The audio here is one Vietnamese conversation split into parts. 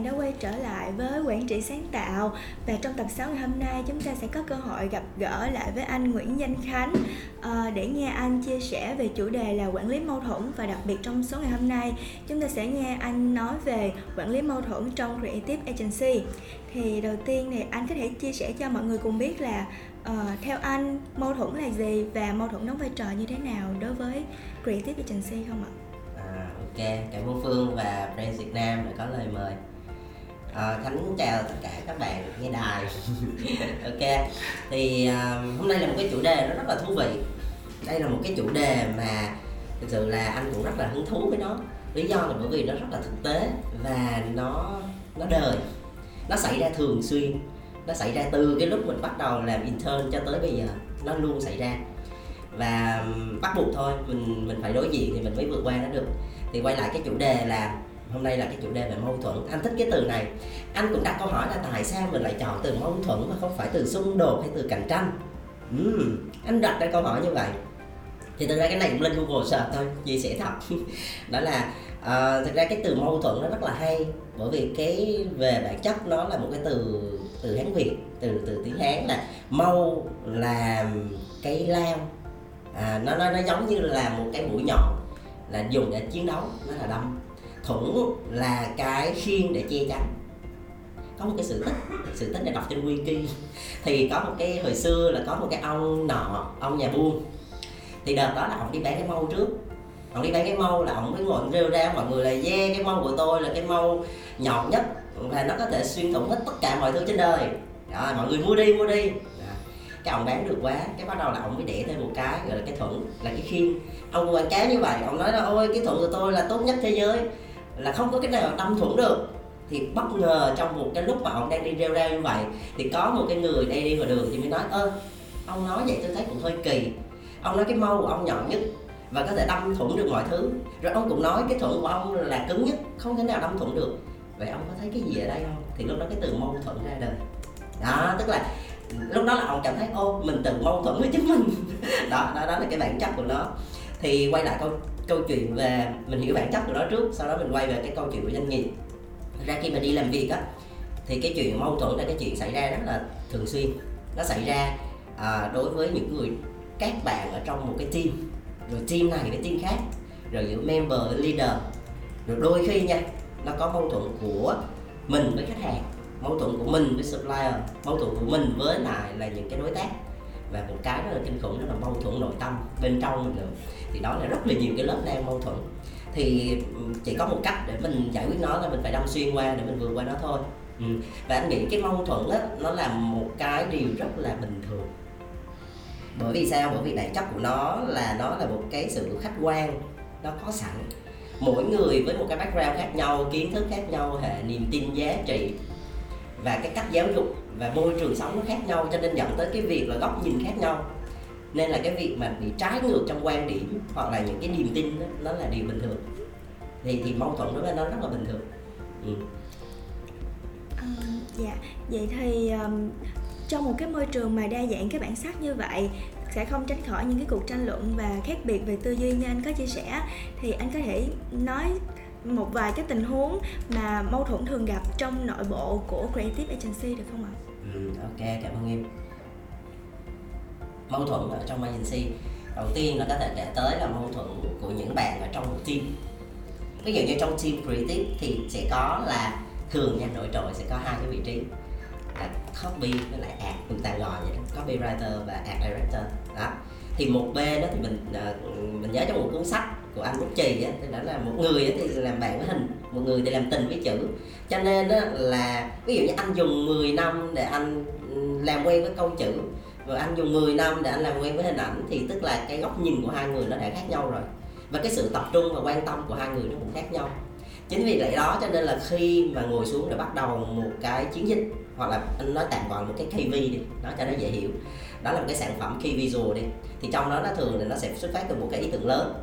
bạn đã quay trở lại với quản trị sáng tạo. Và trong tập 6 ngày hôm nay chúng ta sẽ có cơ hội gặp gỡ lại với anh Nguyễn Danh Khánh. Ờ, để nghe anh chia sẻ về chủ đề là quản lý mâu thuẫn và đặc biệt trong số ngày hôm nay chúng ta sẽ nghe anh nói về quản lý mâu thuẫn trong Creative Agency. Thì đầu tiên thì anh có thể chia sẻ cho mọi người cùng biết là uh, theo anh mâu thuẫn là gì và mâu thuẫn đóng vai trò như thế nào đối với Creative Agency không ạ? À, ok. Cảm ơn phương và friends việt nam đã có lời mời à, khánh chào tất cả các bạn nghe đài. Ok thì à, hôm nay là một cái chủ đề nó rất là thú vị. Đây là một cái chủ đề mà thực sự là anh cũng rất là hứng thú với nó. Lý do là bởi vì nó rất là thực tế và nó nó đời. Nó xảy ra thường xuyên. Nó xảy ra từ cái lúc mình bắt đầu làm intern cho tới bây giờ nó luôn xảy ra. Và bắt buộc thôi mình mình phải đối diện thì mình mới vượt qua nó được. Thì quay lại cái chủ đề là hôm nay là cái chủ đề về mâu thuẫn. Anh thích cái từ này. Anh cũng đặt câu hỏi là tại sao mình lại chọn từ mâu thuẫn mà không phải từ xung đột hay từ cạnh tranh? Uhm, anh đặt ra câu hỏi như vậy. Thì thực ra cái này cũng lên google search thôi chia sẻ thật đó là uh, thực ra cái từ mâu thuẫn nó rất là hay bởi vì cái về bản chất nó là một cái từ từ hán việt từ từ tiếng hán là mâu là cái lao. À, nó nó nó giống như là một cái mũi nhọn là dùng để chiến đấu nó là đâm thuẫn là cái khiên để che chắn. Có một cái sự tích sự tích để đọc trên wiki. Thì có một cái, hồi xưa là có một cái ông nọ, ông nhà buôn. Thì đợt đó là ông đi bán cái mâu trước. Ông đi bán cái mâu là ông mới ngồi rêu ra mọi người là, yeah, cái mâu của tôi là cái mâu nhọn nhất và nó có thể xuyên thủng hết tất cả mọi thứ trên đời. Rồi, mọi người mua đi mua đi. Cái ông bán được quá, cái bắt đầu là ông mới để thêm một cái, gọi là cái thuận là cái khiên. Ông quảng cáo như vậy, ông nói là, ôi, cái thuận của tôi là tốt nhất thế giới là không có cái nào tâm thuận được, thì bất ngờ trong một cái lúc mà ông đang đi rêu rao như vậy, thì có một cái người đang đi ngoài đường thì mới nói, ơ, ông nói vậy tôi thấy cũng hơi kỳ. Ông nói cái mâu của ông nhọn nhất và có thể đâm thủng được mọi thứ. Rồi ông cũng nói cái thuận của ông là cứng nhất, không thể nào đâm thủng được. Vậy ông có thấy cái gì ở đây không? Thì lúc đó cái từ mâu thuẫn ra đời. Đó, tức là lúc đó là ông cảm thấy, ô, mình từng mâu thuẫn với chính mình. Đó đó đó là cái bản chất của nó. Thì quay lại câu câu chuyện về mình hiểu bản chất của nó trước sau đó mình quay về cái câu chuyện của doanh nghiệp. Ra khi mà đi làm việc á thì cái chuyện mâu thuẫn là cái chuyện xảy ra rất là thường xuyên. Nó xảy ra à, đối với những người các bạn ở trong một cái team rồi team này với team khác rồi giữa member leader. Rồi đôi khi nha nó có mâu thuẫn của mình với khách hàng mâu thuẫn của mình với supplier mâu thuẫn của mình với lại là những cái đối tác. Và một cái rất là kinh khủng đó là mâu thuẫn nội tâm bên trong mình nữa thì đó là rất là nhiều cái lớp đang mâu thuẫn. Thì ừ, chỉ có một cách để mình giải quyết nó là mình phải đâm xuyên qua để mình vượt qua nó thôi. Ừ. và anh nghĩ cái mâu thuẫn á, nó là một cái điều rất là bình thường. Bởi vì sao? Bởi vì bản chất của nó là nó là một cái sự khách quan, nó có sẵn. Mỗi người với một cái background khác nhau, kiến thức khác nhau, hệ niềm tin giá trị và cái cách giáo dục và môi trường sống nó khác nhau, cho nên dẫn tới cái việc là góc nhìn khác nhau nên là cái việc mà bị trái ngược trong quan điểm hoặc là những cái niềm tin đó, nó là điều bình thường thì thì mâu thuẫn đối với nó rất là bình thường ừ. Uh, dạ vậy thì um, trong một cái môi trường mà đa dạng cái bản sắc như vậy sẽ không tránh khỏi những cái cuộc tranh luận và khác biệt về tư duy như anh có chia sẻ thì anh có thể nói một vài cái tình huống mà mâu thuẫn thường gặp trong nội bộ của creative agency được không ạ? Ừ, ok cảm ơn em mâu thuẫn ở trong agency. Đầu tiên là có thể kể tới là mâu thuẫn của những bạn ở trong một team. Ví dụ như trong team creative thì sẽ có là thường nha nội trội sẽ có hai cái vị trí. Là copy với lại ad chúng ta gọi vậy đó copywriter và ad director. Đó. Thì một bên đó thì mình à, mình nhớ trong một cuốn sách của anh Bút Trì á, thì đó là một người thì làm bạn với hình một người thì làm tình với chữ. Cho nên đó là ví dụ như anh dùng 10 năm để anh ừ, làm quen với câu chữ rồi anh dùng 10 năm để anh làm quen với hình ảnh thì tức là cái góc nhìn của hai người nó đã khác nhau rồi. Và cái sự tập trung và quan tâm của hai người nó cũng khác nhau. Chính vì vậy đó cho nên là khi mà ngồi xuống để bắt đầu một cái chiến dịch hoặc là anh nói tạm gọi một cái KV đi nó cho nó dễ hiểu. Đó là một cái sản phẩm key visual đi. Thì trong đó nó thường là nó sẽ xuất phát từ một cái ý tưởng lớn.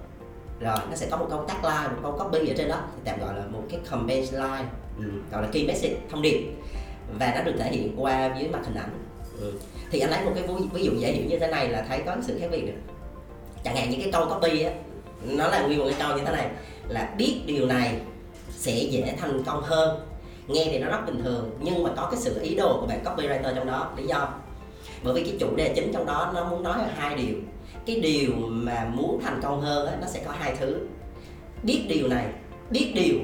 Rồi nó sẽ có một câu tagline một câu copy ở trên đó thì tạm gọi là một cái campaign line. Ừ, gọi là key message thông điệp. Và nó được thể hiện qua dưới mặt hình ảnh. Ừ thì anh lấy một cái ví dụ dễ hiểu như thế này là thấy có sự khác biệt được chẳng hạn những cái câu copy á nó là nguyên một cái câu như thế này là biết điều này sẽ dễ thành công hơn. Nghe thì nó rất bình thường nhưng mà có cái sự ý đồ của bạn copywriter trong đó lý do? Bởi vì cái chủ đề chính trong đó nó muốn nói là hai điều. Cái điều mà muốn thành công hơn á, nó sẽ có hai thứ. Biết điều này biết điều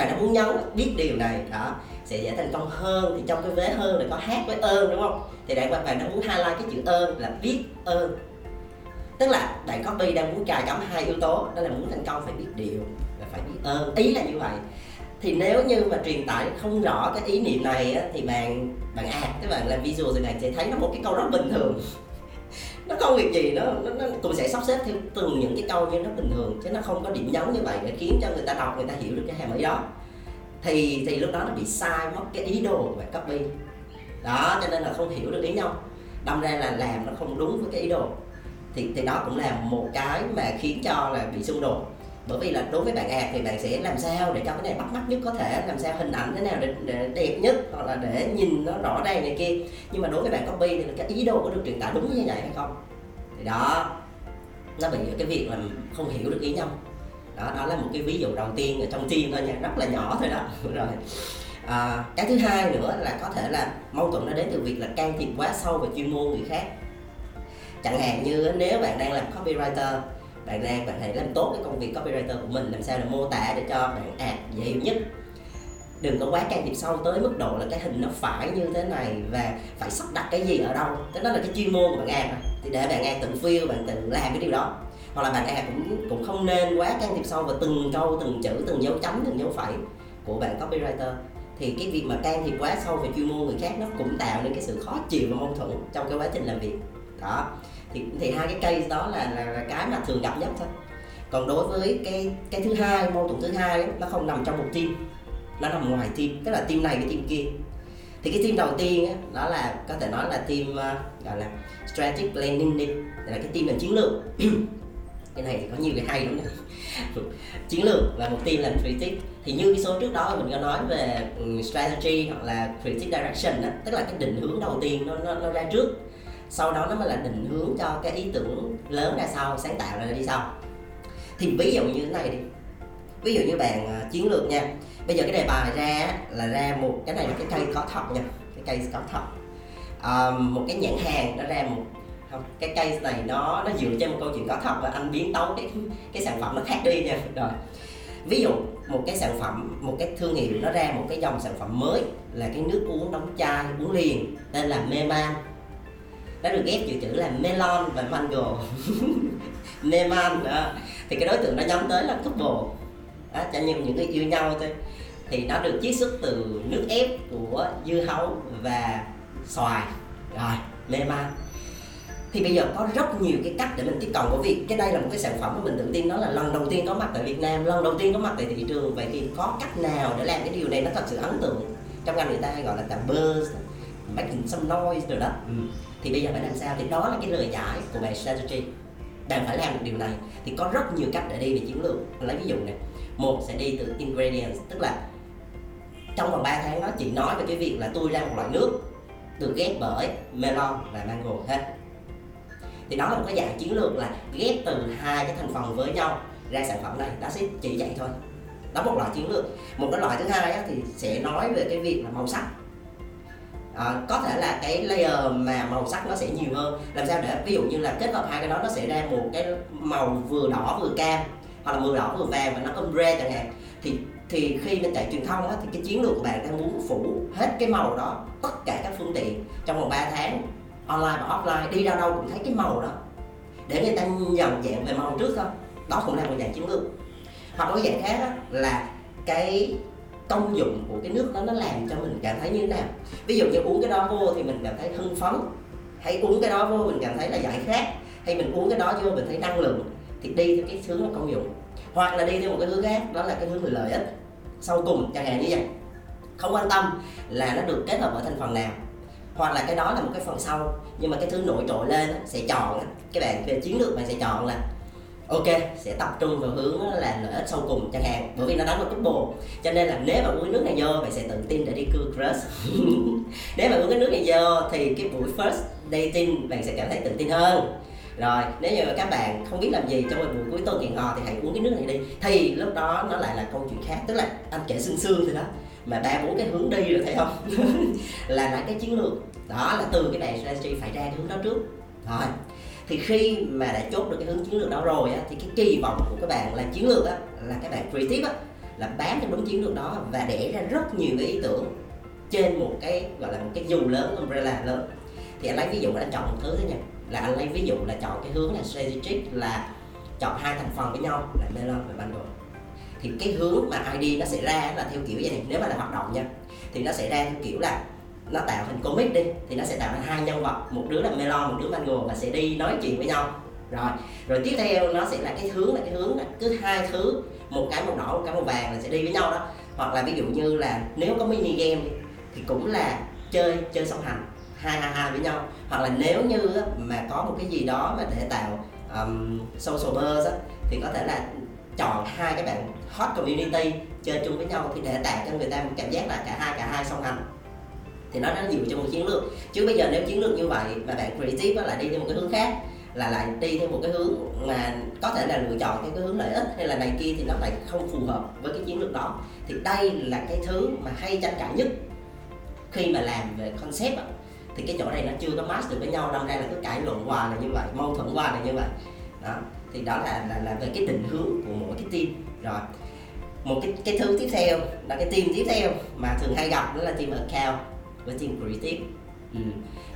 bạn đã muốn nhấn biết điều này đó sẽ dễ thành công hơn. Thì trong cái vế hơn là có hát với ơn đúng không? Thì bạn bạn đã muốn highlight cái chữ ơn là biết ơn. Tức là bạn copy đang muốn cài cắm hai yếu tố đó là muốn thành công phải biết điều và phải biết ơn. Ý là như vậy. Thì nếu như mà truyền tải không rõ cái ý niệm này á, thì bạn bạn à các bạn làm visual thì bạn sẽ thấy nó một cái câu rất bình thường nó không việc gì nó, nó, nó cũng sẽ sắp xếp theo từng những cái câu như nó bình thường chứ nó không có điểm nhấn như vậy để khiến cho người ta đọc người ta hiểu được cái hàm ý đó. Thì thì lúc đó nó bị sai mất cái ý đồ của bạn copy. Đó cho nên là không hiểu được ý nhau. Đâm ra là làm nó không đúng với cái ý đồ. Thì thì đó cũng là một cái mà khiến cho là bị xung đột bởi vì là đối với bạn ạc thì bạn sẽ làm sao để cho cái này bắt mắt nhất có thể làm sao hình ảnh thế nào để, để đẹp nhất hoặc là để nhìn nó rõ ràng này kia. Nhưng mà đối với bạn copy thì cái ý đồ có được truyền tải đúng như vậy hay không? Thì đó nó bị cái việc là không hiểu được ý nhau. Đó đó là một cái ví dụ đầu tiên ở trong team thôi nha rất là nhỏ thôi đó. Rồi à, cái thứ hai nữa là có thể là mâu thuẫn nó đến từ việc là can thiệp quá sâu vào chuyên môn người khác. Chẳng hạn như nếu bạn đang làm copywriter bạn đang bạn hãy làm tốt cái công việc copywriter của mình, làm sao để mô tả để cho bạn ad dễ hiểu nhất. Đừng có quá can thiệp sâu tới mức độ là cái hình nó phải như thế này và phải sắp đặt cái gì ở đâu. Cái đó là cái chuyên môn của bạn ad thì để bạn ad tự feel, bạn tự làm cái điều đó. Hoặc là bạn ad cũng cũng không nên quá can thiệp sâu vào từng câu, từng chữ, từng dấu chấm, từng dấu phẩy của bạn copywriter. Thì cái việc mà can thiệp quá sâu về chuyên môn người khác nó cũng tạo nên cái sự khó chịu và mâu thuẫn trong cái quá trình làm việc. Đó thì thì hai cái cây đó là, là, là cái mà thường gặp nhất thôi. Còn đối với cái cái thứ hai mâu thuẫn thứ hai nó không nằm trong một team. Nó nằm ngoài team tức là team này với team kia. Thì cái team đầu tiên ấy, đó là có thể nói là team uh, gọi là strategic planning đi là cái team làm chiến lược. Cái này thì có nhiều cái hay lắm chiến lược là một team làm strategic thì như cái số trước đó mình có nói về ừ, strategy hoặc là strategic direction đó, tức là cái định hướng đầu tiên nó, nó, nó ra trước sau đó nó mới là định hướng cho cái ý tưởng lớn ra sau sáng tạo ra đi sau. Thì ví dụ như thế này đi. Ví dụ như bạn uh, chiến lược nha. Bây giờ cái đề bài ra là ra một cái này là cái cây có thật nha. Cái cây có thật uh, à, một cái nhãn hàng nó ra một không cái cây này nó nó dựa trên một câu chuyện có thật và anh biến tấu cái cái sản phẩm nó khác đi nha. Rồi. Ví dụ một cái sản phẩm một cái thương hiệu nó ra một cái dòng sản phẩm mới là cái nước uống đóng chai uống liền tên là Meman nó được ghép chữ chữ là melon và mango. Neman đó. Thì cái đối tượng nó nhắm tới là couple. Đó, cho nên những người yêu nhau thôi. Thì nó được chiết xuất từ nước ép của dưa hấu và xoài. Rồi Neman. Thì bây giờ có rất nhiều cái cách để mình tiếp cận bởi vì cái đây là một cái sản phẩm mà mình tự tin nó là lần đầu tiên có mặt tại Việt Nam. Lần đầu tiên có mặt tại thị trường. Vậy thì có cách nào để làm cái điều này nó thật sự ấn tượng? Trong ngành người ta hay gọi là tạm buzz making some noise rồi đó. Ừ thì bây giờ phải làm sao? Thì đó là cái lời giải của bài strategy. Bạn phải làm được điều này. Thì có rất nhiều cách để đi về chiến lược. Lấy ví dụ này một sẽ đi từ ingredients, tức là trong vòng 3 tháng đó, chị nói về cái việc là tôi ra một loại nước được ghép bởi melon và mango, hết. Thì đó là một cái dạng chiến lược là ghép từ hai cái thành phần với nhau ra sản phẩm này. Đó sẽ chỉ vậy thôi. Đó một loại chiến lược. Một cái loại thứ hai thì sẽ nói về cái việc là màu sắc à, có thể là cái layer mà màu sắc nó sẽ nhiều hơn. Làm sao để ví dụ như là kết hợp hai cái đó nó sẽ ra một cái màu vừa đỏ vừa cam hoặc là vừa đỏ vừa vàng và nó có red chẳng hạn. Thì thì khi bên chạy truyền thông á, thì cái chiến lược của bạn đang muốn phủ hết cái màu đó tất cả các phương tiện trong vòng 3 tháng online và offline đi ra đâu cũng thấy cái màu đó. Để người ta nhận dạng về màu trước thôi. Đó cũng là một dạng chiến lược. Hoặc một dạng khác là cái công dụng của cái nước đó nó làm cho mình cảm thấy như thế nào? Ví dụ như uống cái đó vô thì mình cảm thấy hưng phấn. Hay uống cái đó vô mình cảm thấy là giải khát. Hay mình uống cái đó vô mình thấy năng lượng. Thì đi theo cái hướng công dụng. Hoặc là đi theo một cái hướng khác, đó là cái hướng về lợi ích. Sau cùng, chẳng hạn như vậy. Không quan tâm là nó được kết hợp ở thành phần nào. Hoặc là cái đó là một cái phần sau. Nhưng mà cái thứ nổi trội lên sẽ chọn cái bạn về chiến lược bạn sẽ chọn là ok, sẽ tập trung vào hướng là lợi ích sau cùng chẳng hạn. Bởi vì nó đánh vào couple cho nên là nếu mà uống nước này vô, bạn sẽ tự tin để đi cưa crush. Nếu mà uống cái nước này vô, thì cái buổi first dating bạn sẽ cảm thấy tự tin hơn. Rồi, nếu như các bạn không biết làm gì trong một buổi cuối tuần hẹn hò thì hãy uống cái nước này đi. Thì lúc đó nó lại là câu chuyện khác. Tức là anh kể xương xương thì đó. Mà ba bốn cái hướng đi rồi thấy không? Là lại cái chiến lược. Đó là từ cái bài strategy phải ra cái hướng đó trước. Rồi thì khi mà đã chốt được cái hướng chiến lược đó rồi á, thì cái kỳ vọng của các bạn là chiến lược á, là các bạn creative á, là bám theo đúng chiến lược đó và để ra rất nhiều cái ý tưởng trên một cái gọi là một cái dù lớn umbrella lớn. Thì anh lấy ví dụ là chọn một thứ thế nha. Là anh lấy ví dụ là chọn cái hướng là strategic là chọn hai thành phần với nhau là melon và bundle. Thì cái hướng mà ID nó sẽ ra là theo kiểu vậy này nếu mà là hoạt động nha thì nó sẽ ra theo kiểu là nó tạo thành comic đi thì nó sẽ tạo thành hai nhân vật một đứa là melon một đứa mango và sẽ đi nói chuyện với nhau. Rồi rồi tiếp theo nó sẽ là cái hướng là cái hướng là cứ hai thứ một cái màu đỏ một cái màu vàng là sẽ đi với nhau đó. Hoặc là ví dụ như là nếu có mini game thì cũng là chơi chơi song hành hai hai hai với nhau. Hoặc là nếu như mà có một cái gì đó mà để tạo um, social buzz á, thì có thể là chọn hai cái bạn hot community chơi chung với nhau thì để tạo cho người ta một cảm giác là cả hai cả hai song hành thì nó đã dựa cho một chiến lược. Chứ bây giờ nếu chiến lược như vậy mà bạn creative lại đi theo một cái hướng khác là lại đi theo một cái hướng mà có thể là lựa chọn theo cái hướng lợi ích hay là này kia thì nó lại không phù hợp với cái chiến lược đó. Thì đây là cái thứ mà hay tranh cãi nhất khi mà làm về concept đó, thì cái chỗ này nó chưa có match được với nhau đâm ra là cứ cãi luận hoài là như vậy mâu thuẫn hoài là như vậy. Đó thì đó là là, là về cái định hướng của mỗi cái team. Rồi một cái cái thứ tiếp theo là cái team tiếp theo mà thường hay gặp đó là team account với team creative. Ừ.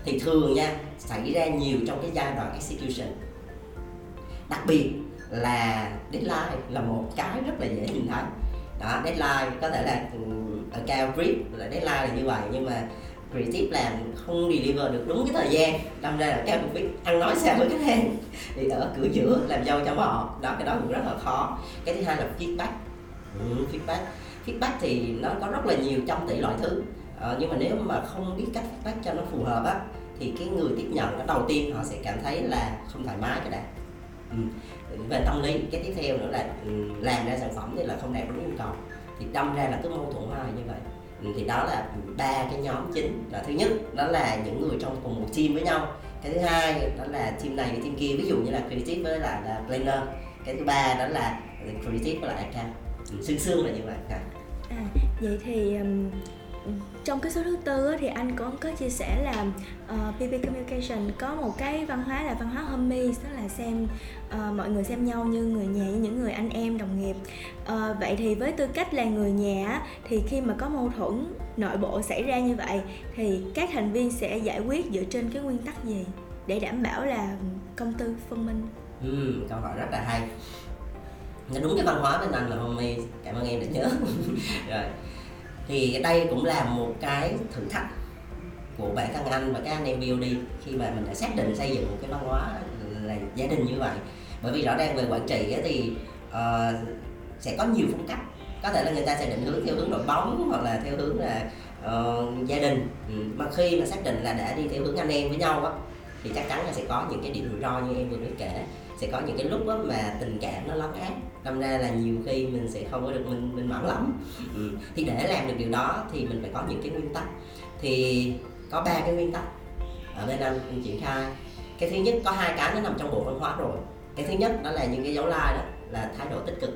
thì thường nha xảy ra nhiều trong cái giai đoạn execution. Đặc biệt là deadline là một cái rất là dễ nhìn thấy. Đó deadline có thể là ừ, ở cao brief là deadline là như vậy nhưng mà creative làm không deliver được đúng cái thời gian. Đâm ra là các bạn biết ăn nói sao với khách hàng. Thì ở cửa giữa làm dâu cho họ. Đó cái đó cũng rất là khó. Cái thứ hai là feedback. Ừ, feedback. Feedback thì nó có rất là nhiều trăm tỷ loại thứ à, nhưng mà nếu mà không biết cách phát cho nó phù hợp á thì cái người tiếp nhận cái đầu tiên họ sẽ cảm thấy là không thoải mái cái đã ừ. về tâm lý cái tiếp theo nữa là ừ, làm ra sản phẩm thì là không đạt đúng yêu cầu. Thì đâm ra là cứ mâu thuẫn hoài như vậy. Ừ, thì đó là ba cái nhóm chính. Là thứ nhất đó là những người trong cùng một team với nhau. Cái thứ hai đó là team này với team kia. Ví dụ như là creative với lại là planner. Cái thứ ba đó là creative với lại account. Ừ, xương xương là như vậy. Dạ. À vậy thì um, trong cái số thứ tư thì anh cũng có chia sẻ là ờ, uh, PP Communication có một cái văn hóa là văn hóa homies tức là xem uh, mọi người xem nhau như người nhà như những người anh em đồng nghiệp. Uh, vậy thì với tư cách là người nhà thì khi mà có mâu thuẫn nội bộ xảy ra như vậy thì các thành viên sẽ giải quyết dựa trên cái nguyên tắc gì để đảm bảo là công tư phân minh? Ừ, câu hỏi rất là hay. Nó đúng cái văn hóa bên anh là homies cảm ơn em đã nhớ. Rồi thì đây cũng là một cái thử thách của bản thân anh và các anh em BOD khi mà mình đã xác định xây dựng một cái văn hóa là gia đình như vậy. Bởi vì rõ ràng về quản trị thì uh, sẽ có nhiều phong cách. Có thể là người ta sẽ định hướng theo hướng đội bóng hoặc là theo hướng là uh, gia đình. Ừ. mà khi mà xác định là đã đi theo hướng anh em với nhau á thì chắc chắn là sẽ có những cái điểm rủi ro như em vừa mới kể sẽ có những cái lúc đó mà tình cảm nó lấn át. Đâm ra là nhiều khi mình sẽ không có được minh minh mẫn lắm. Ừ. thì để làm được điều đó thì mình phải có những cái nguyên tắc. Thì có ba cái nguyên tắc ở bên anh mình triển khai. Cái thứ nhất có hai cái nó nằm trong bộ văn hóa rồi. Cái thứ nhất đó là những cái dấu like đó là thái độ tích cực.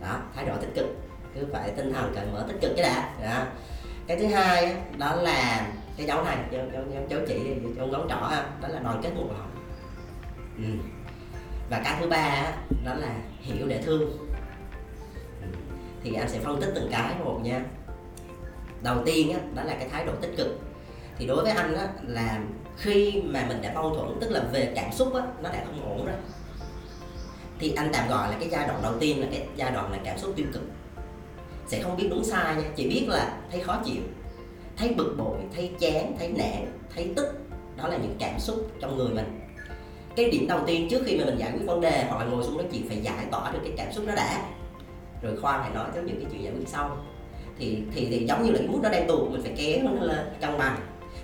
Đó thái độ tích cực. Cứ phải tinh thần cởi mở tích cực cái đã. Đó. cái thứ hai đó là cái dấu này dấu, dấu, dấu, chỉ trong ngón trỏ ha đó là đoàn kết một lòng ừ và cái thứ ba đó là hiểu để thương. Thì anh sẽ phân tích từng cái một nha. Đầu tiên á, đó là cái thái độ tích cực. Thì đối với anh á, là khi mà mình đã mâu thuẫn tức là về cảm xúc á, nó đã không ổn rồi. Thì anh tạm gọi là cái giai đoạn đầu tiên là cái giai đoạn là cảm xúc tiêu cực. Sẽ không biết đúng sai nha chỉ biết là thấy khó chịu thấy bực bội thấy chán thấy nản thấy tức. Đó là những cảm xúc trong người mình cái điểm đầu tiên trước khi mà mình giải quyết vấn đề hoặc là ngồi xuống nói chuyện phải giải tỏa được cái cảm xúc đó đã. Rồi khoan hãy nói tới những cái chuyện giải quyết sau. Thì thì thì giống như là cái mút nó đang tù mình phải kéo nó lên cân bằng.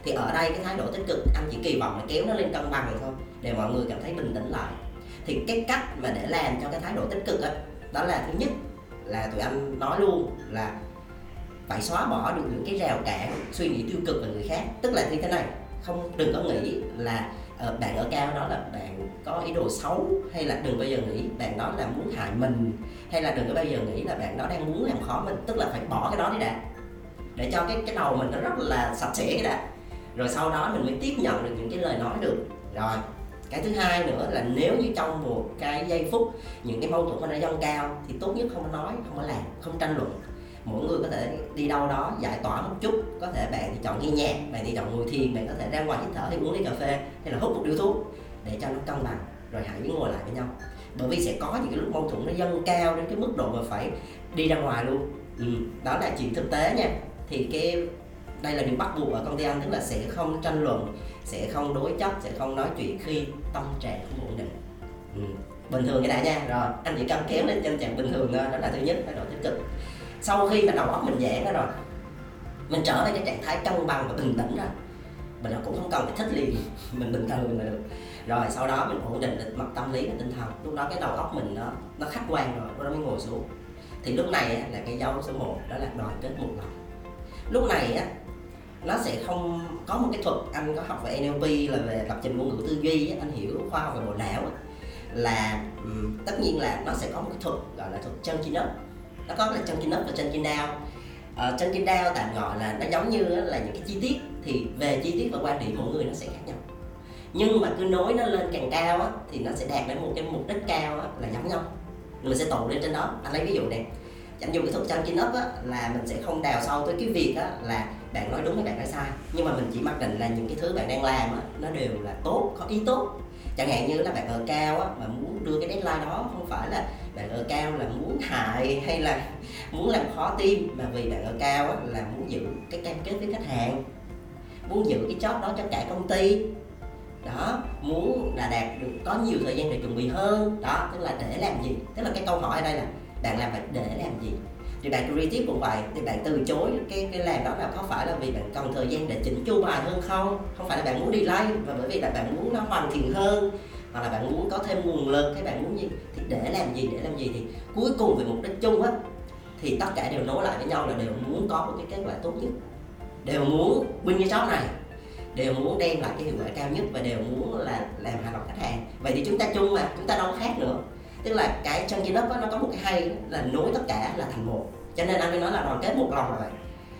Thì ở đây cái thái độ tích cực anh chỉ kỳ vọng là kéo nó lên cân bằng thôi để mọi người cảm thấy bình tĩnh lại. Thì cái cách mà để làm cho cái thái độ tích cực đó, đó là thứ nhất là tụi anh nói luôn là phải xóa bỏ được những cái rào cản suy nghĩ tiêu cực về người khác. Tức là như thế này không đừng có nghĩ là Ờ, bạn ở cao đó là bạn có ý đồ xấu hay là đừng bao giờ nghĩ bạn đó là muốn hại mình hay là đừng có bao giờ nghĩ là bạn đó đang muốn làm khó mình, tức là phải bỏ cái đó đi đã. Để cho cái cái đầu mình nó rất là sạch sẽ cái đã. Rồi sau đó mình mới tiếp nhận được những cái lời nói được. Rồi, cái thứ hai nữa là nếu như trong một cái giây phút những cái mâu thuẫn nó đã dâng cao thì tốt nhất không có nói, không có làm, không tranh luận mỗi người có thể đi đâu đó giải tỏa một chút. Có thể bạn thì chọn nghe nhạc bạn thì chọn ngồi thiền bạn có thể ra ngoài hít thở hay uống ly cà phê hay là hút một điếu thuốc để cho nó cân bằng rồi hãy ngồi lại với nhau. Bởi vì sẽ có những cái lúc mâu thuẫn nó dâng cao đến cái mức độ mà phải đi ra ngoài luôn. Ừ, đó là chuyện thực tế nha. Thì cái đây là điều bắt buộc ở công ty anh tức là sẽ không tranh luận sẽ không đối chất, sẽ không nói chuyện khi tâm trạng không ổn định. Ừ. bình thường cái đã nha. Rồi anh chỉ cần kéo lên tâm trạng bình thường thôi đó là thứ nhất thái độ tích cực sau khi mà đầu óc mình giãn đó rồi, mình trở về cái trạng thái cân bằng và bình tĩnh rồi mình cũng không cần phải thích liền, mình bình thường là được. Rồi sau đó mình ổn định được mặt tâm lý và tinh thần. Lúc đó cái đầu óc mình nó nó khách quan rồi, lúc đó mới ngồi xuống. Thì lúc này là cái dấu số 1 đó là đoàn kết một lòng. Lúc này á, nó sẽ không có một cái thuật anh có học về NLP là về lập trình ngôn ngữ tư duy anh hiểu khoa học về bộ não là tất nhiên là nó sẽ có một cái thuật, gọi là thuật chân chi up nó có là chân up và chân chi down ờ, uh, chân chi down tạm gọi là nó giống như là những cái chi tiết thì về chi tiết và quan điểm mỗi người nó sẽ khác nhau. Nhưng mà cứ nối nó lên càng cao á thì nó sẽ đạt đến một cái mục đích cao á là giống nhau. Mình sẽ tụ lên trên đó. Anh lấy ví dụ này anh dùng cái thuật chân chin up á là mình sẽ không đào sâu tới cái việc á là bạn nói đúng hay bạn nói sai nhưng mà mình chỉ mặc định là những cái thứ bạn đang làm á nó đều là tốt có ý tốt. Chẳng hạn như là bạn ở cao á mà muốn đưa cái deadline đó không phải là bạn ở cao là muốn hại hay là muốn làm khó tim mà vì bạn ở cao á là muốn giữ cái cam kết với khách hàng, muốn giữ cái chót đó cho cả công ty. Đó, muốn là đạt được, có nhiều thời gian để chuẩn bị hơn. Đó, tức là để làm gì? Tức là cái câu hỏi ở đây là bạn làm vậy để làm gì? Thì bạn creative cũng vậy, thì bạn từ chối cái cái làm đó là có phải là vì bạn cần thời gian để chỉnh chu bài hơn không? Không phải là bạn muốn delay và bởi vì là bạn muốn nó hoàn thiện hơn hoặc là bạn muốn có thêm nguồn lực hay bạn muốn gì, thì để làm gì, để làm gì thì cuối cùng về mục đích chung á, thì tất cả đều nối lại với nhau là đều muốn có một cái kết quả tốt nhất. Đều muốn win cái job này, đều muốn đem lại cái hiệu quả cao nhất và đều muốn là làm hài lòng khách hàng. Vậy thì chúng ta chung mà, chúng ta đâu khác nữa. Tức là cái chân kia đó nó có một cái hay là nối tất cả là thành một. Cho nên anh mới nói là đoàn kết một lòng là vậy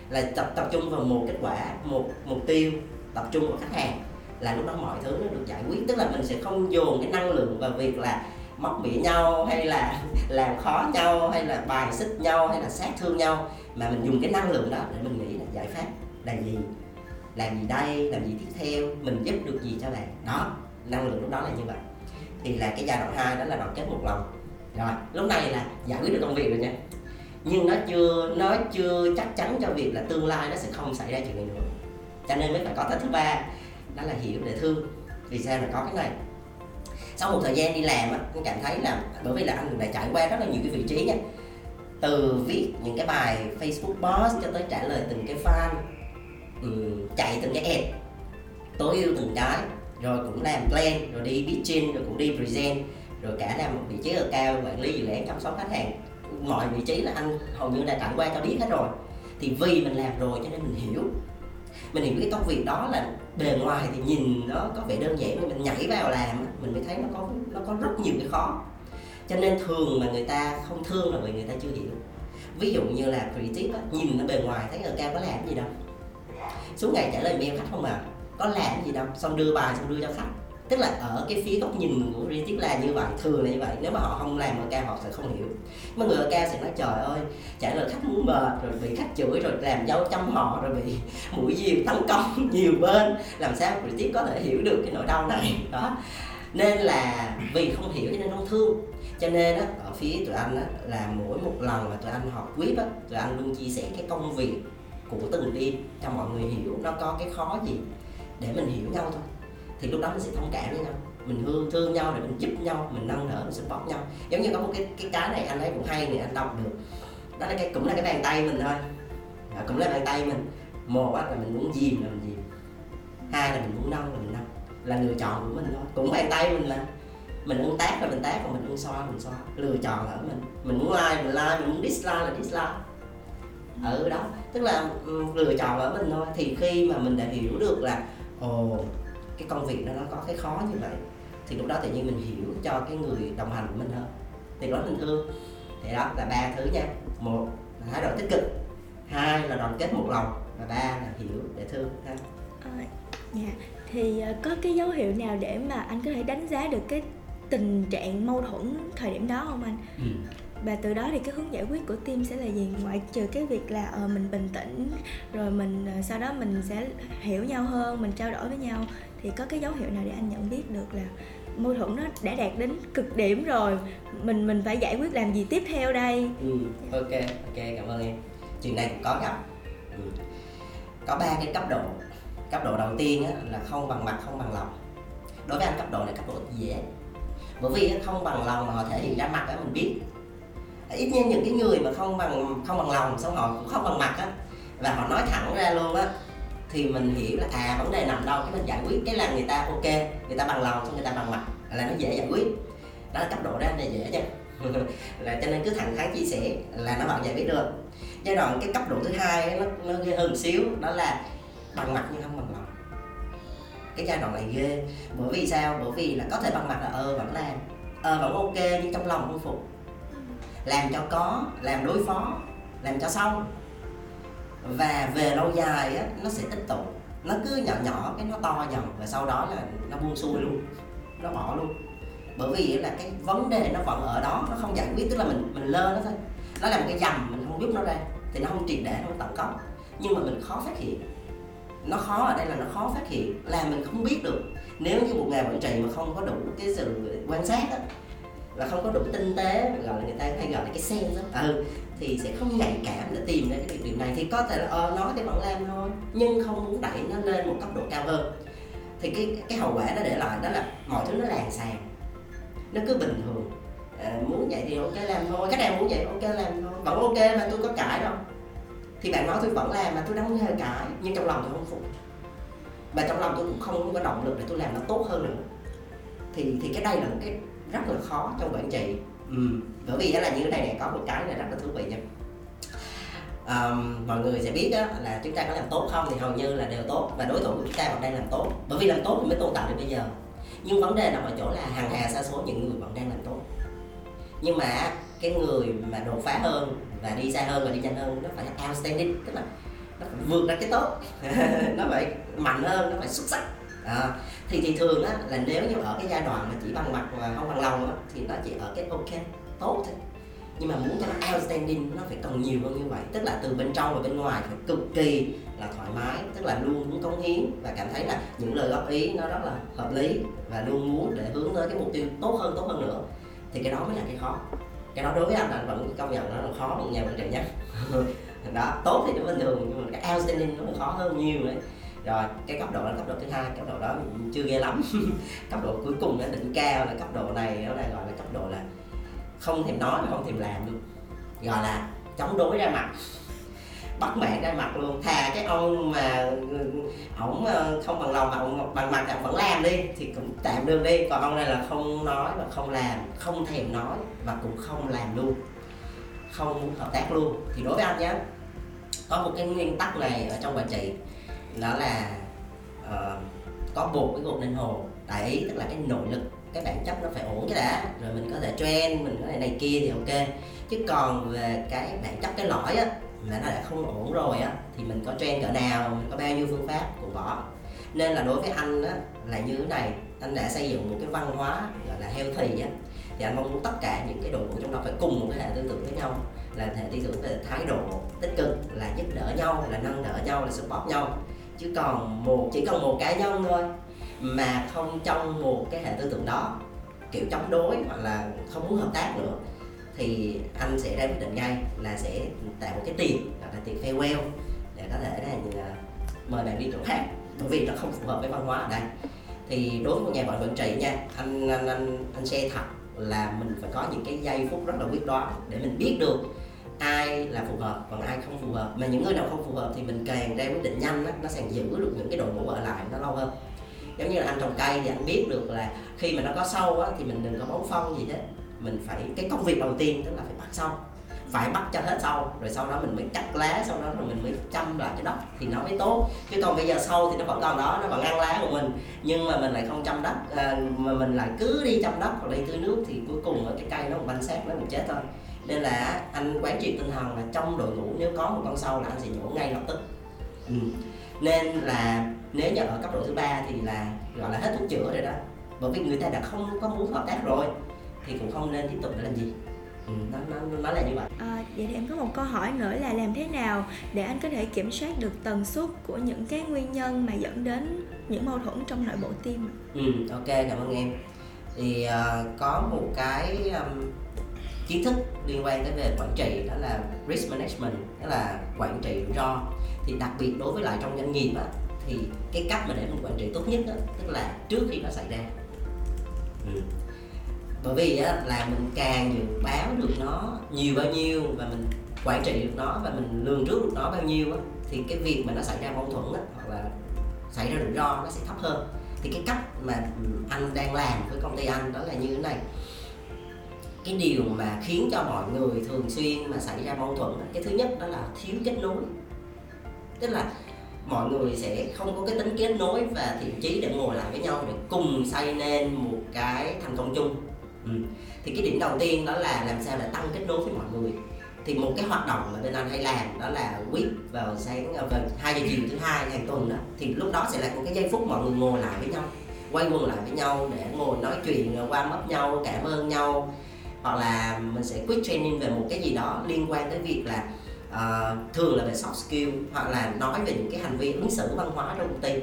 là tập tập trung vào một kết quả, một mục tiêu, tập trung vào khách hàng là lúc đó mọi thứ nó được giải quyết. Tức là mình sẽ không dồn cái năng lượng vào việc là móc mỉa nhau, hay là làm khó nhau, hay là bài xích nhau, hay là sát thương nhau. Mà mình dùng cái năng lượng đó để mình nghĩ là giải pháp là gì, làm gì đây, làm gì tiếp theo, mình giúp được gì cho bạn. Đó, năng lượng lúc đó là như vậy. Thì là cái giai đoạn hai đó là đoàn kết một lòng. Rồi, lúc này là giải quyết được công việc rồi nha. Nhưng nó chưa nó chưa chắc chắn cho việc là tương lai nó sẽ không xảy ra chuyện này nữa. Cho nên mới phải có cái thứ ba đó là hiểu để thương. Vì sao là có cái này? Sau một thời gian đi làm á tôi cảm thấy là bởi vì là anh đã trải qua rất là nhiều cái vị trí nha. Từ viết những cái bài Facebook post cho tới trả lời từng cái fan um, chạy từng cái ad tối ưu từng cái rồi cũng làm plan rồi đi pitching rồi cũng đi present rồi cả làm một vị trí ở cao quản lý dự án chăm sóc khách hàng. Mọi vị trí là anh hầu như đã trải qua cho biết hết rồi. Thì vì mình làm rồi cho nên mình hiểu. Mình hiểu cái công việc đó là bề ngoài thì nhìn nó có vẻ đơn giản nhưng mình nhảy vào làm mình mới thấy nó có nó có rất nhiều cái khó. Cho nên thường mà người ta không thương là vì người ta chưa hiểu. Ví dụ như là creative á, nhìn nó bề ngoài thấy người cao có làm gì đâu. Suốt ngày trả lời mail khách không à có làm gì đâu xong đưa bài xong đưa cho khách tức là ở cái phía góc nhìn của creative là như vậy, thường là như vậy. Nếu mà họ không làm ca họ sẽ không hiểu. Mà người ở sẽ nói, trời ơi, trả lời khách muốn mệt, rồi bị khách chửi, rồi làm dấu chăm họ, rồi bị mũi diều tấn công nhiều bên. Làm sao creative có thể hiểu được cái nỗi đau này? Đó. Nên là vì không hiểu cho nên không thương. Cho nên á, ở phía tụi anh á, là mỗi một lần mà tụi anh học quýt á, tụi anh luôn chia sẻ cái công việc của từng team cho mọi người hiểu nó có cái khó gì để mình hiểu nhau thôi thì lúc đó mình sẽ thông cảm với nhau. Mình thương thương nhau rồi mình giúp nhau mình nâng đỡ mình support nhau. Giống như có một cái cái cái này anh ấy cũng hay này anh đọc được. Đó là cái cũng là cái bàn tay mình thôi. À, cũng là bàn tay mình. Một là mình muốn dìm là mình dìm hai là mình muốn nâng là mình nâng. Là lựa chọn của mình thôi. Cũng bàn tay mình là mình ưng tác là mình tác còn mình ưng xoa mình xoa lựa chọn là ở mình. Mình muốn like mình like mình muốn dislike là dislike. Ở đó tức là ừ, lựa chọn ở mình thôi. Thì khi mà mình đã hiểu được là ồ oh, cái công việc nó nó có cái khó như vậy thì lúc đó tự nhiên mình hiểu cho cái người đồng hành của mình hơn. Thì đó mình thương. Thì đó là ba thứ nha. Một là thái độ tích cực hai là đoàn kết một lòng và ba là hiểu để thương ha. À, dạ. Thì ờ, có cái dấu hiệu nào để mà anh có thể đánh giá được cái tình trạng mâu thuẫn thời điểm đó không anh? Ừ. và từ đó thì cái hướng giải quyết của team sẽ là gì? Ngoại trừ cái việc là uh, mình bình tĩnh rồi mình uh, sau đó mình sẽ hiểu nhau hơn mình trao đổi với nhau thì có cái dấu hiệu nào để anh nhận biết được là mâu thuẫn nó đã đạt đến cực điểm rồi? Mình mình phải giải quyết làm gì tiếp theo đây? Ừ, ok ok cảm ơn em. Chuyện này cũng có gặp. Ừ. có ba cái cấp độ. Cấp độ đầu tiên á, là không bằng mặt không bằng lòng. Đối với anh cấp độ này cấp độ dễ. Bởi vì không bằng lòng mà họ thể hiện ra mặt á mình biết. Ít nhất những cái người mà không bằng không bằng lòng xong họ cũng không bằng mặt á và họ nói thẳng ra luôn á thì mình hiểu là à vấn đề nằm đâu cái mình giải quyết, cái là người ta ok, người ta bằng lòng xong người ta bằng mặt là nó dễ giải quyết. Đó là cấp độ đó là dễ chứ. Là cho nên cứ thẳng thắn chia sẻ là nó bạn giải quyết được. Giai đoạn cái cấp độ thứ hai nó nó ghê hơn xíu, đó là bằng mặt nhưng không bằng lòng. Cái giai đoạn này ghê, bởi vì sao? Bởi vì là có thể bằng mặt là ờ vẫn làm ờ vẫn ok nhưng trong lòng không phục. Làm cho có, làm đối phó, làm cho xong và về lâu dài á, nó sẽ tích tụ. Nó cứ nhỏ nhỏ cái nó to dần và sau đó là nó buông xuôi luôn. Nó bỏ luôn. Bởi vì là cái vấn đề nó vẫn ở đó nó không giải quyết tức là mình mình lơ nó thôi. Nó làm cái dầm mình không giúp nó ra thì nó không triệt để nó không tận gốc. Nhưng mà mình khó phát hiện. Nó khó ở đây là nó khó phát hiện là mình không biết được. Nếu như một ngày quản trị mà không có đủ cái sự quan sát á và không có đủ tinh tế gọi là người ta hay gọi là cái sen đó ừ, thì sẽ không nhạy cảm để tìm ra cái điều này. Thì có thể là ờ nói thì vẫn làm thôi nhưng không muốn đẩy nó lên một cấp độ cao hơn. Thì cái cái hậu quả nó để lại đó là mọi thứ nó làng sàn nó cứ bình thường. À, muốn vậy thì ok làm thôi khách hàng muốn vậy ok làm thôi vẫn ok mà tôi có cãi đâu. Thì bạn nói tôi vẫn làm mà tôi đâu hề cãi nhưng trong lòng tôi không phục. Và trong lòng tôi cũng không có động lực để tôi làm nó tốt hơn nữa. Thì thì cái đây là một cái rất là khó trong quản trị ừ. bởi vì đó là như thế này này có một cái này rất là thú vị nha. Um, mọi người sẽ biết đó, là chúng ta có làm tốt không thì hầu như là đều tốt và đối thủ của chúng ta vẫn đang làm tốt. Bởi vì làm tốt thì mới tồn tại được bây giờ. Nhưng vấn đề nằm ở chỗ là hàng hà sa số những người vẫn đang làm tốt. Nhưng mà cái người mà đột phá hơn và đi xa hơn và đi nhanh hơn nó phải là outstanding tức là nó phải vượt ra cái tốt nó phải mạnh hơn nó phải xuất sắc à, thì thì thường á là nếu như ở cái giai đoạn mà chỉ bằng mặt và không bằng lòng á thì nó chỉ ở cái ok tốt thôi. Nhưng mà muốn cho nó outstanding nó phải cần nhiều hơn như vậy. Tức là từ bên trong và bên ngoài phải cực kỳ là thoải mái tức là luôn muốn cống hiến và cảm thấy là những lời góp ý nó rất là hợp lý và luôn muốn để hướng tới cái mục tiêu tốt hơn tốt hơn nữa. Thì cái đó mới là cái khó. Cái đó đối với anh anh vẫn công nhận nó là khó một nhà quản trị nhất đó tốt thì nó bình thường nhưng mà cái outstanding nó khó hơn nhiều đấy rồi, cái cấp độ là cấp độ thứ hai, cấp độ đó chưa ghê lắm. Cấp độ cuối cùng là đỉnh cao là cấp độ này nó lại gọi là cấp độ là không thèm nói mà không thèm làm luôn. Gọi là chống đối ra mặt. Bắt bạn ra mặt luôn. Thà cái ông mà, ổng ờ, không bằng lòng mà ông bằng mặt vẫn làm đi, thì cũng tạm được đi. Còn ông này là không nói và không làm, không thèm nói và cũng không làm luôn. Không hợp tác luôn. Thì đối với anh nhé có một cái nguyên tắc này ở trong quản trị nó là uh, có một cái gột linh hồn tại ý tức là cái nội lực cái bản chất nó phải ổn cái đã. Rồi mình có thể trend mình có thể này kia thì ok. Chứ còn về cái bản chất cái lõi á mà nó đã không ổn rồi á thì mình có trend cỡ nào mình có bao nhiêu phương pháp cũng bỏ. Nên là đối với anh á là như thế này anh đã xây dựng một cái văn hóa gọi là healthy á. Thì anh mong muốn tất cả những cái đội ngũ trong đó phải cùng một cái hệ tư tưởng với nhau. Là hệ tư tưởng về thái độ tích cực là giúp đỡ nhau là nâng đỡ nhau là support nhau chứ còn một, chỉ còn một cá nhân thôi mà không trong một cái hệ tư tưởng đó, kiểu chống đối hoặc là không muốn hợp tác nữa, thì anh sẽ ra quyết định ngay là sẽ tạo một cái tiền hoặc là tiền farewell để có thể là à, mời bạn đi chỗ khác. Bởi vì nó không phù hợp với văn hóa ở đây. Thì đối với một nhà quản vận trị nha, anh anh anh anh xe thật là mình phải có những cái giây phút rất là quyết đoán để mình biết được ai là phù hợp còn ai không phù hợp. Mà những người nào không phù hợp thì mình càng ra quyết định nhanh á nó sẽ giữ được những cái đội ngũ ở lại nó lâu hơn. Giống như là anh trồng cây thì anh biết được là khi mà nó có sâu á, thì mình đừng có bón phân gì hết. Mình phải cái công việc đầu tiên tức là phải bắt sâu phải bắt cho hết sâu rồi sau đó mình mới cắt lá sau đó rồi mình mới chăm lại cái đất thì nó mới tốt. Chứ còn bây giờ sâu thì nó vẫn còn đó nó vẫn ăn lá của mình nhưng mà mình lại không chăm đất à, mà mình lại cứ đi chăm đất hoặc đi tưới nước thì cuối cùng ở cái cây nó cũng banh xác nó cũng chết thôi nên là anh quán triệt tinh thần là trong đội ngũ nếu có một con sâu là anh sẽ nhổ ngay lập tức. Ừ. nên là nếu như ở cấp độ thứ ba thì là gọi là hết thuốc chữa rồi đó. Bởi vì người ta đã không có muốn hợp tác rồi thì cũng không nên tiếp tục để làm gì. Ừ, nó, nó, nó là như vậy. À, vậy thì em có một câu hỏi nữa là làm thế nào để anh có thể kiểm soát được tần suất của những cái nguyên nhân mà dẫn đến những mâu thuẫn trong nội bộ team ừ ok cảm ơn em. Thì uh, có một cái um, kiến thức liên quan tới về quản trị đó là risk management đó là quản trị rủi ro. Thì đặc biệt đối với lại trong doanh nghiệp á, thì cái cách mà để mình quản trị tốt nhất đó, tức là trước khi nó xảy ra. Ừ. bởi vì á, là mình càng dự báo được nó nhiều bao nhiêu và mình quản trị được nó và mình lường trước được nó bao nhiêu á, thì cái việc mà nó xảy ra mâu thuẫn á, hoặc là xảy ra rủi ro nó sẽ thấp hơn. Thì cái cách mà anh đang làm với công ty anh đó là như thế này cái điều mà khiến cho mọi người thường xuyên mà xảy ra mâu thuẫn cái thứ nhất đó là thiếu kết nối. Tức là mọi người sẽ không có cái tính kết nối và thiện chí để ngồi lại với nhau để cùng xây nên một cái thành công chung. Ừ. thì cái điểm đầu tiên đó là làm sao để tăng kết nối với mọi người. Thì một cái hoạt động mà bên anh hay làm đó là quýt vào sáng à, vào hai giờ chiều thứ hai hàng tuần đó, thì lúc đó sẽ là một cái giây phút mọi người ngồi lại với nhau, quay quần lại với nhau để ngồi nói chuyện à, qua mất nhau, cảm ơn nhau hoặc là mình sẽ quick training về một cái gì đó liên quan tới việc là uh, thường là về soft skill hoặc là nói về những cái hành vi ứng xử văn hóa trong công ty.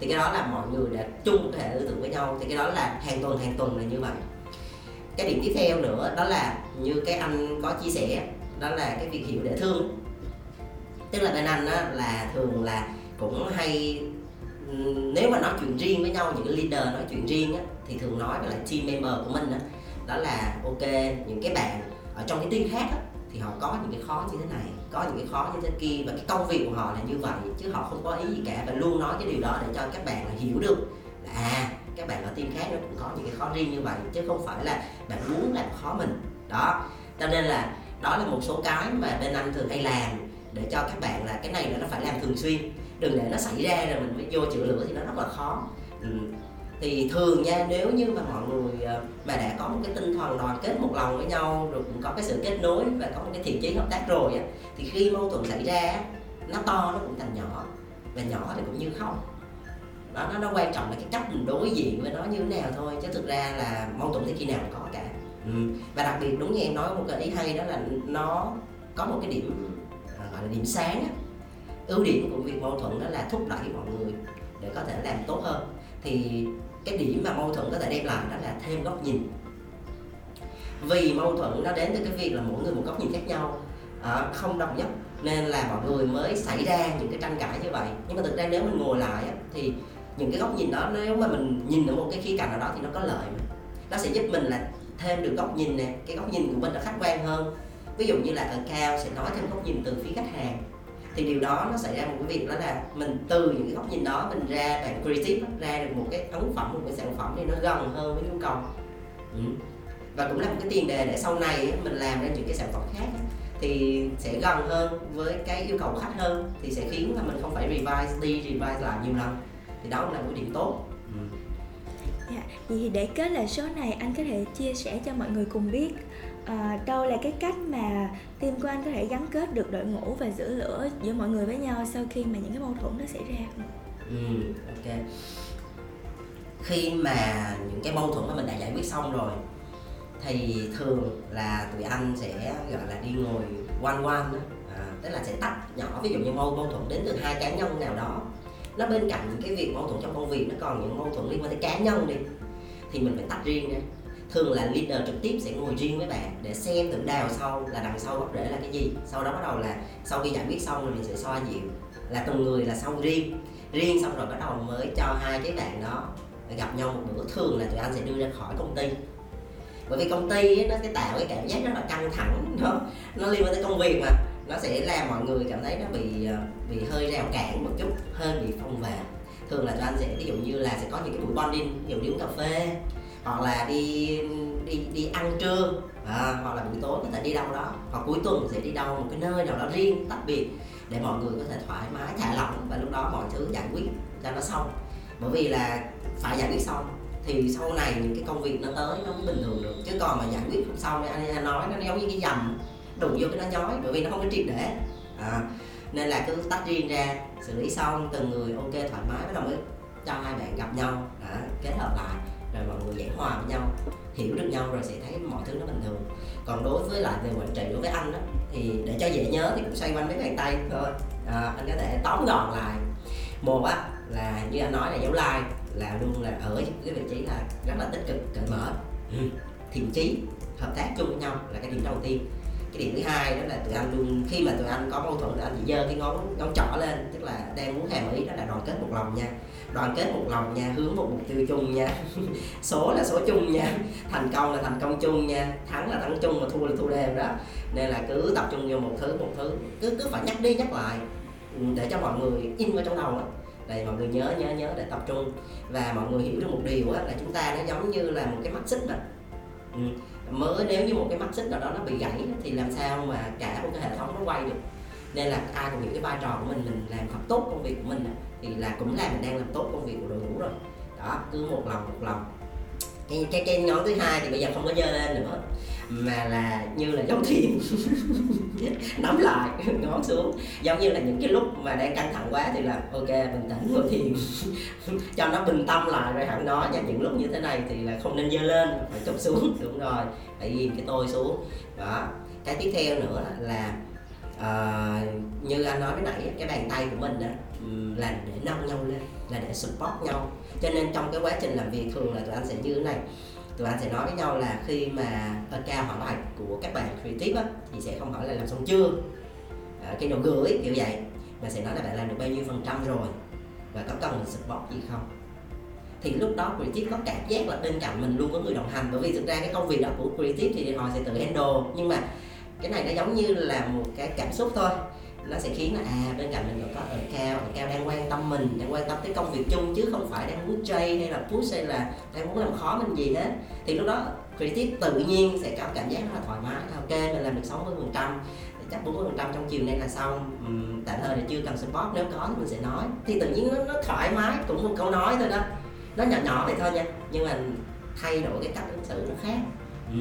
Thì cái đó là mọi người đã chung một thể tư tưởng với nhau thì cái đó là hàng tuần hàng tuần là như vậy. Cái điểm tiếp theo nữa đó là như cái anh có chia sẻ đó là cái việc hiểu để thương. Tức là bên anh á, là thường là cũng hay nếu mà nói chuyện riêng với nhau những cái leader nói chuyện riêng á, thì thường nói với lại team member của mình á, đó là ok những cái bạn ở trong cái team khác đó, thì họ có những cái khó như thế này có những cái khó như thế kia và cái công việc của họ là như vậy chứ họ không có ý gì cả và luôn nói cái điều đó để cho các bạn là hiểu được là à các bạn ở team khác nó cũng có những cái khó riêng như vậy chứ không phải là bạn muốn làm khó mình. Đó cho nên là đó là một số cái mà bên anh thường hay làm để cho các bạn là cái này là nó phải làm thường xuyên đừng để nó xảy ra rồi mình mới vô chữa lửa thì nó rất là khó. Ừ thì thường nha nếu như mà mọi người ờ, mà đã có một cái tinh thần đoàn kết một lòng với nhau rồi cũng có cái sự kết nối và có một cái thiện chí hợp tác rồi á thì khi mâu thuẫn xảy ra nó to nó cũng thành nhỏ và nhỏ thì cũng như không đó nó, nó quan trọng là cái cách mình đối diện với nó như thế nào thôi chứ thực ra là mâu thuẫn thì khi nào cũng có cả ừ. và đặc biệt đúng như em nói một cái ý hay đó là nó có một cái điểm à, gọi là điểm sáng á. ưu điểm của việc mâu thuẫn đó là thúc đẩy mọi người để có thể làm tốt hơn thì cái điểm mà mâu thuẫn có thể đem lại đó là thêm góc nhìn. Vì mâu thuẫn nó đến từ cái việc là mỗi người một góc nhìn khác nhau à, không đồng nhất nên là mọi người mới xảy ra những cái tranh cãi như vậy. Nhưng mà thực ra nếu mình ngồi lại thì những cái góc nhìn đó nếu mà mình nhìn ở một cái khía cạnh nào đó thì nó có lợi. Nó sẽ giúp mình là thêm được góc nhìn nè cái góc nhìn của mình là khách quan hơn. Ví dụ như là ở cao sẽ nói thêm góc nhìn từ phía khách hàng thì điều đó nó xảy ra một cái việc đó là mình từ những cái góc nhìn đó mình ra bạn creative ra được một cái ấn phẩm một cái sản phẩm thì nó gần hơn với nhu cầu ừ. và cũng là một cái tiền đề để sau này mình làm ra những cái sản phẩm khác thì sẽ gần hơn với cái yêu cầu của khách hơn thì sẽ khiến là mình không phải revise đi revise lại nhiều lần thì đó là một điểm tốt ừ. dạ, vậy thì để kết lại số này anh có thể chia sẻ cho mọi người cùng biết à, đâu là cái cách mà team của anh có thể gắn kết được đội ngũ và giữ lửa giữa mọi người với nhau sau khi mà những cái mâu thuẫn nó xảy ra? Ừ ok. Khi mà những cái mâu thuẫn mà mình đã giải quyết xong rồi thì thường là tụi anh sẽ gọi là đi ngồi quan quan đó. À, tức là sẽ tách nhỏ ví dụ như mâu mâu thuẫn đến từ hai cá nhân nào đó. Nó bên cạnh những cái việc mâu thuẫn trong công việc nó còn những mâu thuẫn liên quan tới cá nhân đi thì mình phải tách riêng ra thường là leader trực tiếp sẽ ngồi riêng với bạn để xem thử đào sâu là đằng sau gốc rễ là cái gì. Sau đó bắt đầu là sau khi giải quyết xong rồi mình sẽ soi dịu là từng người là xong riêng. Riêng xong rồi bắt đầu mới cho hai cái bạn đó gặp nhau một bữa thường là tụi anh sẽ đưa ra khỏi công ty. Bởi vì công ty ấy, nó sẽ tạo cái cảm giác rất là căng thẳng nó nó liên quan tới công việc mà. Nó sẽ làm mọi người cảm thấy nó bị ờ, bị hơi rào cản một chút hơi bị phong về thường là tụi anh sẽ ví dụ như là sẽ có những cái buổi bonding ví dụ đi uống cà phê hoặc là đi đi đi ăn trưa à, hoặc là buổi tối có thể đi đâu đó. Hoặc cuối tuần sẽ đi đâu một cái nơi nào đó riêng tách biệt để mọi người có thể thoải mái thả lỏng và lúc đó mọi thứ giải quyết cho nó xong. Bởi vì là phải giải quyết xong thì sau này những cái công việc nó tới nó mới bình thường được. Chứ còn mà giải quyết không xong anh, anh nói nó giống như cái dầm đụng vô cái nó nhói bởi vì nó không có triệt để. À, nên là cứ tách riêng ra xử lý xong từng người ok thoải mái bắt đầu mới cho hai bạn gặp nhau à, kết hợp lại rồi mọi người giải hòa với nhau hiểu được nhau rồi sẽ thấy mọi thứ nó bình thường. Còn đối với lại về quản trị đối với anh đó thì để cho dễ nhớ thì cũng xoay quanh mấy bàn tay thôi. À, anh có thể tóm gọn lại. Một á là như anh nói là dấu like là luôn là ở cái vị trí là rất là tích cực cởi mở. Ừ. thiện chí hợp tác chung với nhau là cái điểm đầu tiên cái điểm thứ hai đó là tụi anh luôn, khi mà tụi anh có mâu thuẫn tụi anh chỉ giơ cái ngón ngón trỏ lên, tức là đang muốn hàm ý đó là đoàn kết một lòng nha. Đoàn kết một lòng nha, hướng một mục tiêu chung nha. Số là số chung nha, thành công là thành công chung nha, thắng là thắng chung mà thua là thua đều đó. Nên là cứ tập trung vô một thứ một thứ, cứ cứ phải nhắc đi nhắc lại ừ, để cho mọi người in vào trong đầu á. Để mọi người nhớ nhớ nhớ để tập trung. Và mọi người hiểu được một điều á, là chúng ta nó giống như là một cái mắt xích mà. Ừ mới nếu như một cái mắt xích nào đó nó bị gãy thì làm sao mà cả một cái hệ thống nó quay được. Nên là ai cũng hiểu cái vai trò của mình mình làm thật tốt công việc của mình thì là cũng là mình đang làm tốt công việc của đội ngũ rồi. Đó, cứ một lòng một lòng. Cái cái cái ngón thứ hai thì bây giờ không có dơ lên nữa mà là như là giống thiền nắm lại ngón xuống. Giống như là những cái lúc mà đang căng thẳng quá thì là ok bình tĩnh ngồi thiền cho nó bình tâm lại rồi hẳn nói nha những lúc như thế này thì là không nên dơ lên phải chụp xuống. Đúng rồi phải yên cái tôi xuống. Đó. Cái tiếp theo nữa là uh, như anh nói với nãy cái bàn tay của mình đó, là để nâng nhau lên là để support nhau. Cho nên trong cái quá trình làm việc thường là tụi anh sẽ như thế này tụi anh sẽ nói với nhau là khi mà cao hỏi bài của các bạn creative á, thì sẽ không hỏi là làm xong chưa? À, cái độ gửi kiểu vậy. Mà sẽ nói là bạn làm được bao nhiêu phần trăm rồi? Và có cần mình support gì không? Thì lúc đó creative có cảm giác là bên cạnh mình luôn có người đồng hành bởi vì thực ra cái công việc đó của creative thì họ sẽ tự handle. Nhưng mà cái này nó giống như là một cái cảm xúc thôi. Nó sẽ khiến là à bên cạnh mình còn có ở cao ở cao đang quan tâm mình đang quan tâm tới công việc chung chứ không phải đang muốn chơi hay là push hay là đang muốn làm khó mình gì hết. Thì lúc đó creative tự nhiên sẽ có cảm giác rất là thoải mái ok mình làm được 60 phần trăm chắc 40 phần trăm trong chiều nay là xong. Uhm, tạm thời là chưa cần support nếu có thì mình sẽ nói. Thì tự nhiên nó, nó thoải mái cũng một câu nói thôi đó. Nó nhỏ nhỏ vậy thôi nha nhưng mà thay đổi cái cách ứng xử nó khác. Ừ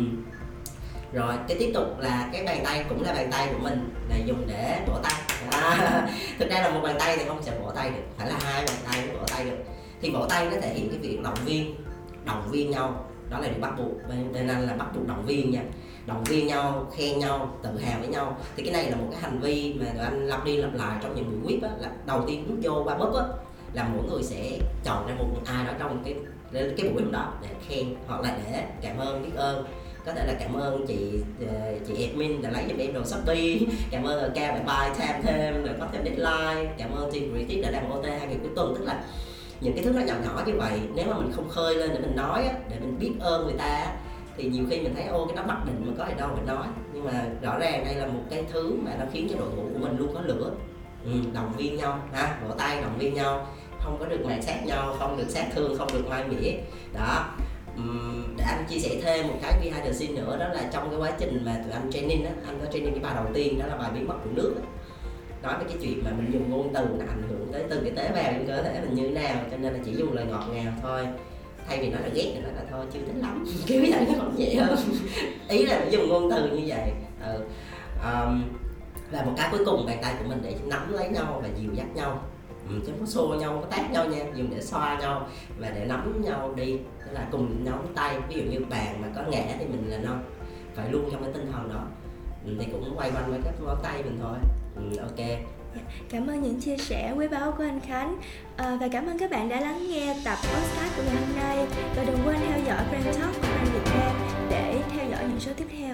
rồi cái tiếp tục là cái bàn tay cũng là bàn tay của mình là dùng để vỗ tay à, thực ra là một bàn tay thì không sẽ vỗ tay được phải là hai bàn tay mới vỗ tay được. Thì vỗ tay nó thể hiện cái việc động viên động viên nhau. Đó là điều bắt buộc nên anh là bắt buộc động viên nha. Động viên nhau khen nhau tự hào với nhau. Thì cái này là một cái hành vi mà tụi anh lặp đi lặp lại trong những buổi quýt là đầu tiên bước vô qua bớt á là mỗi người sẽ chọn ra một ai đó trong cái cái buổi đó để khen hoặc là để cảm ơn biết ơn có thể là cảm ơn chị ờ, chị admin đã lấy giùm em đồ shopee. Cảm ơn cao đã buy time thêm rồi có thêm deadline. Cảm ơn team creative đã làm ot hai ngày cuối tuần. Tức là những cái thứ nó nhỏ nhỏ như vậy nếu mà mình không khơi lên để mình nói để mình biết ơn người ta thì nhiều khi mình thấy ô cái đó mặc định mà có gì đâu mình nói. Nhưng mà rõ ràng đây là một cái thứ mà nó khiến cho đội ngũ của mình luôn có lửa. Ừ, động viên nhau ha vỗ tay động viên nhau. Không có được màn sát nhau không được sát thương không được mai mỉa đó anh chia sẻ thêm một cái behind the scene nữa đó là trong cái quá trình mà tụi anh training á anh có training cái bài đầu tiên đó là bài biến mất của nước đó. nói về cái chuyện mà mình dùng ngôn từ là ảnh hưởng tới từng cái tế bào trong cơ thể mình như thế nào cho nên là chỉ dùng lời ngọt ngào thôi. Thay vì nói là ghét thì nói là thôi chưa tính lắm. Kiểu vậy nó còn dễ hơn. Ý là dùng ngôn từ như vậy. Ừ. um, và một cái cuối cùng bàn tay của mình để nắm lấy nhau và dìu dắt nhau. Ừ, chứ có xô nhau có tát nhau nha dùng để xoa nhau và để nắm nhau đi là cùng nhóm tay ví dụ như bàn mà có ngã thì mình là nông phải luôn trong cái tinh thần đó. Mình thì cũng quay quanh với các ngón tay mình thôi. Ừ, ok. Dạ, cảm ơn những chia sẻ quý báu của anh Khánh. À, Và cảm ơn các bạn đã lắng nghe tập podcast của ngày hôm nay. Và đừng quên theo dõi Brand Talk của Brand Việt Nam Để theo dõi những số tiếp theo.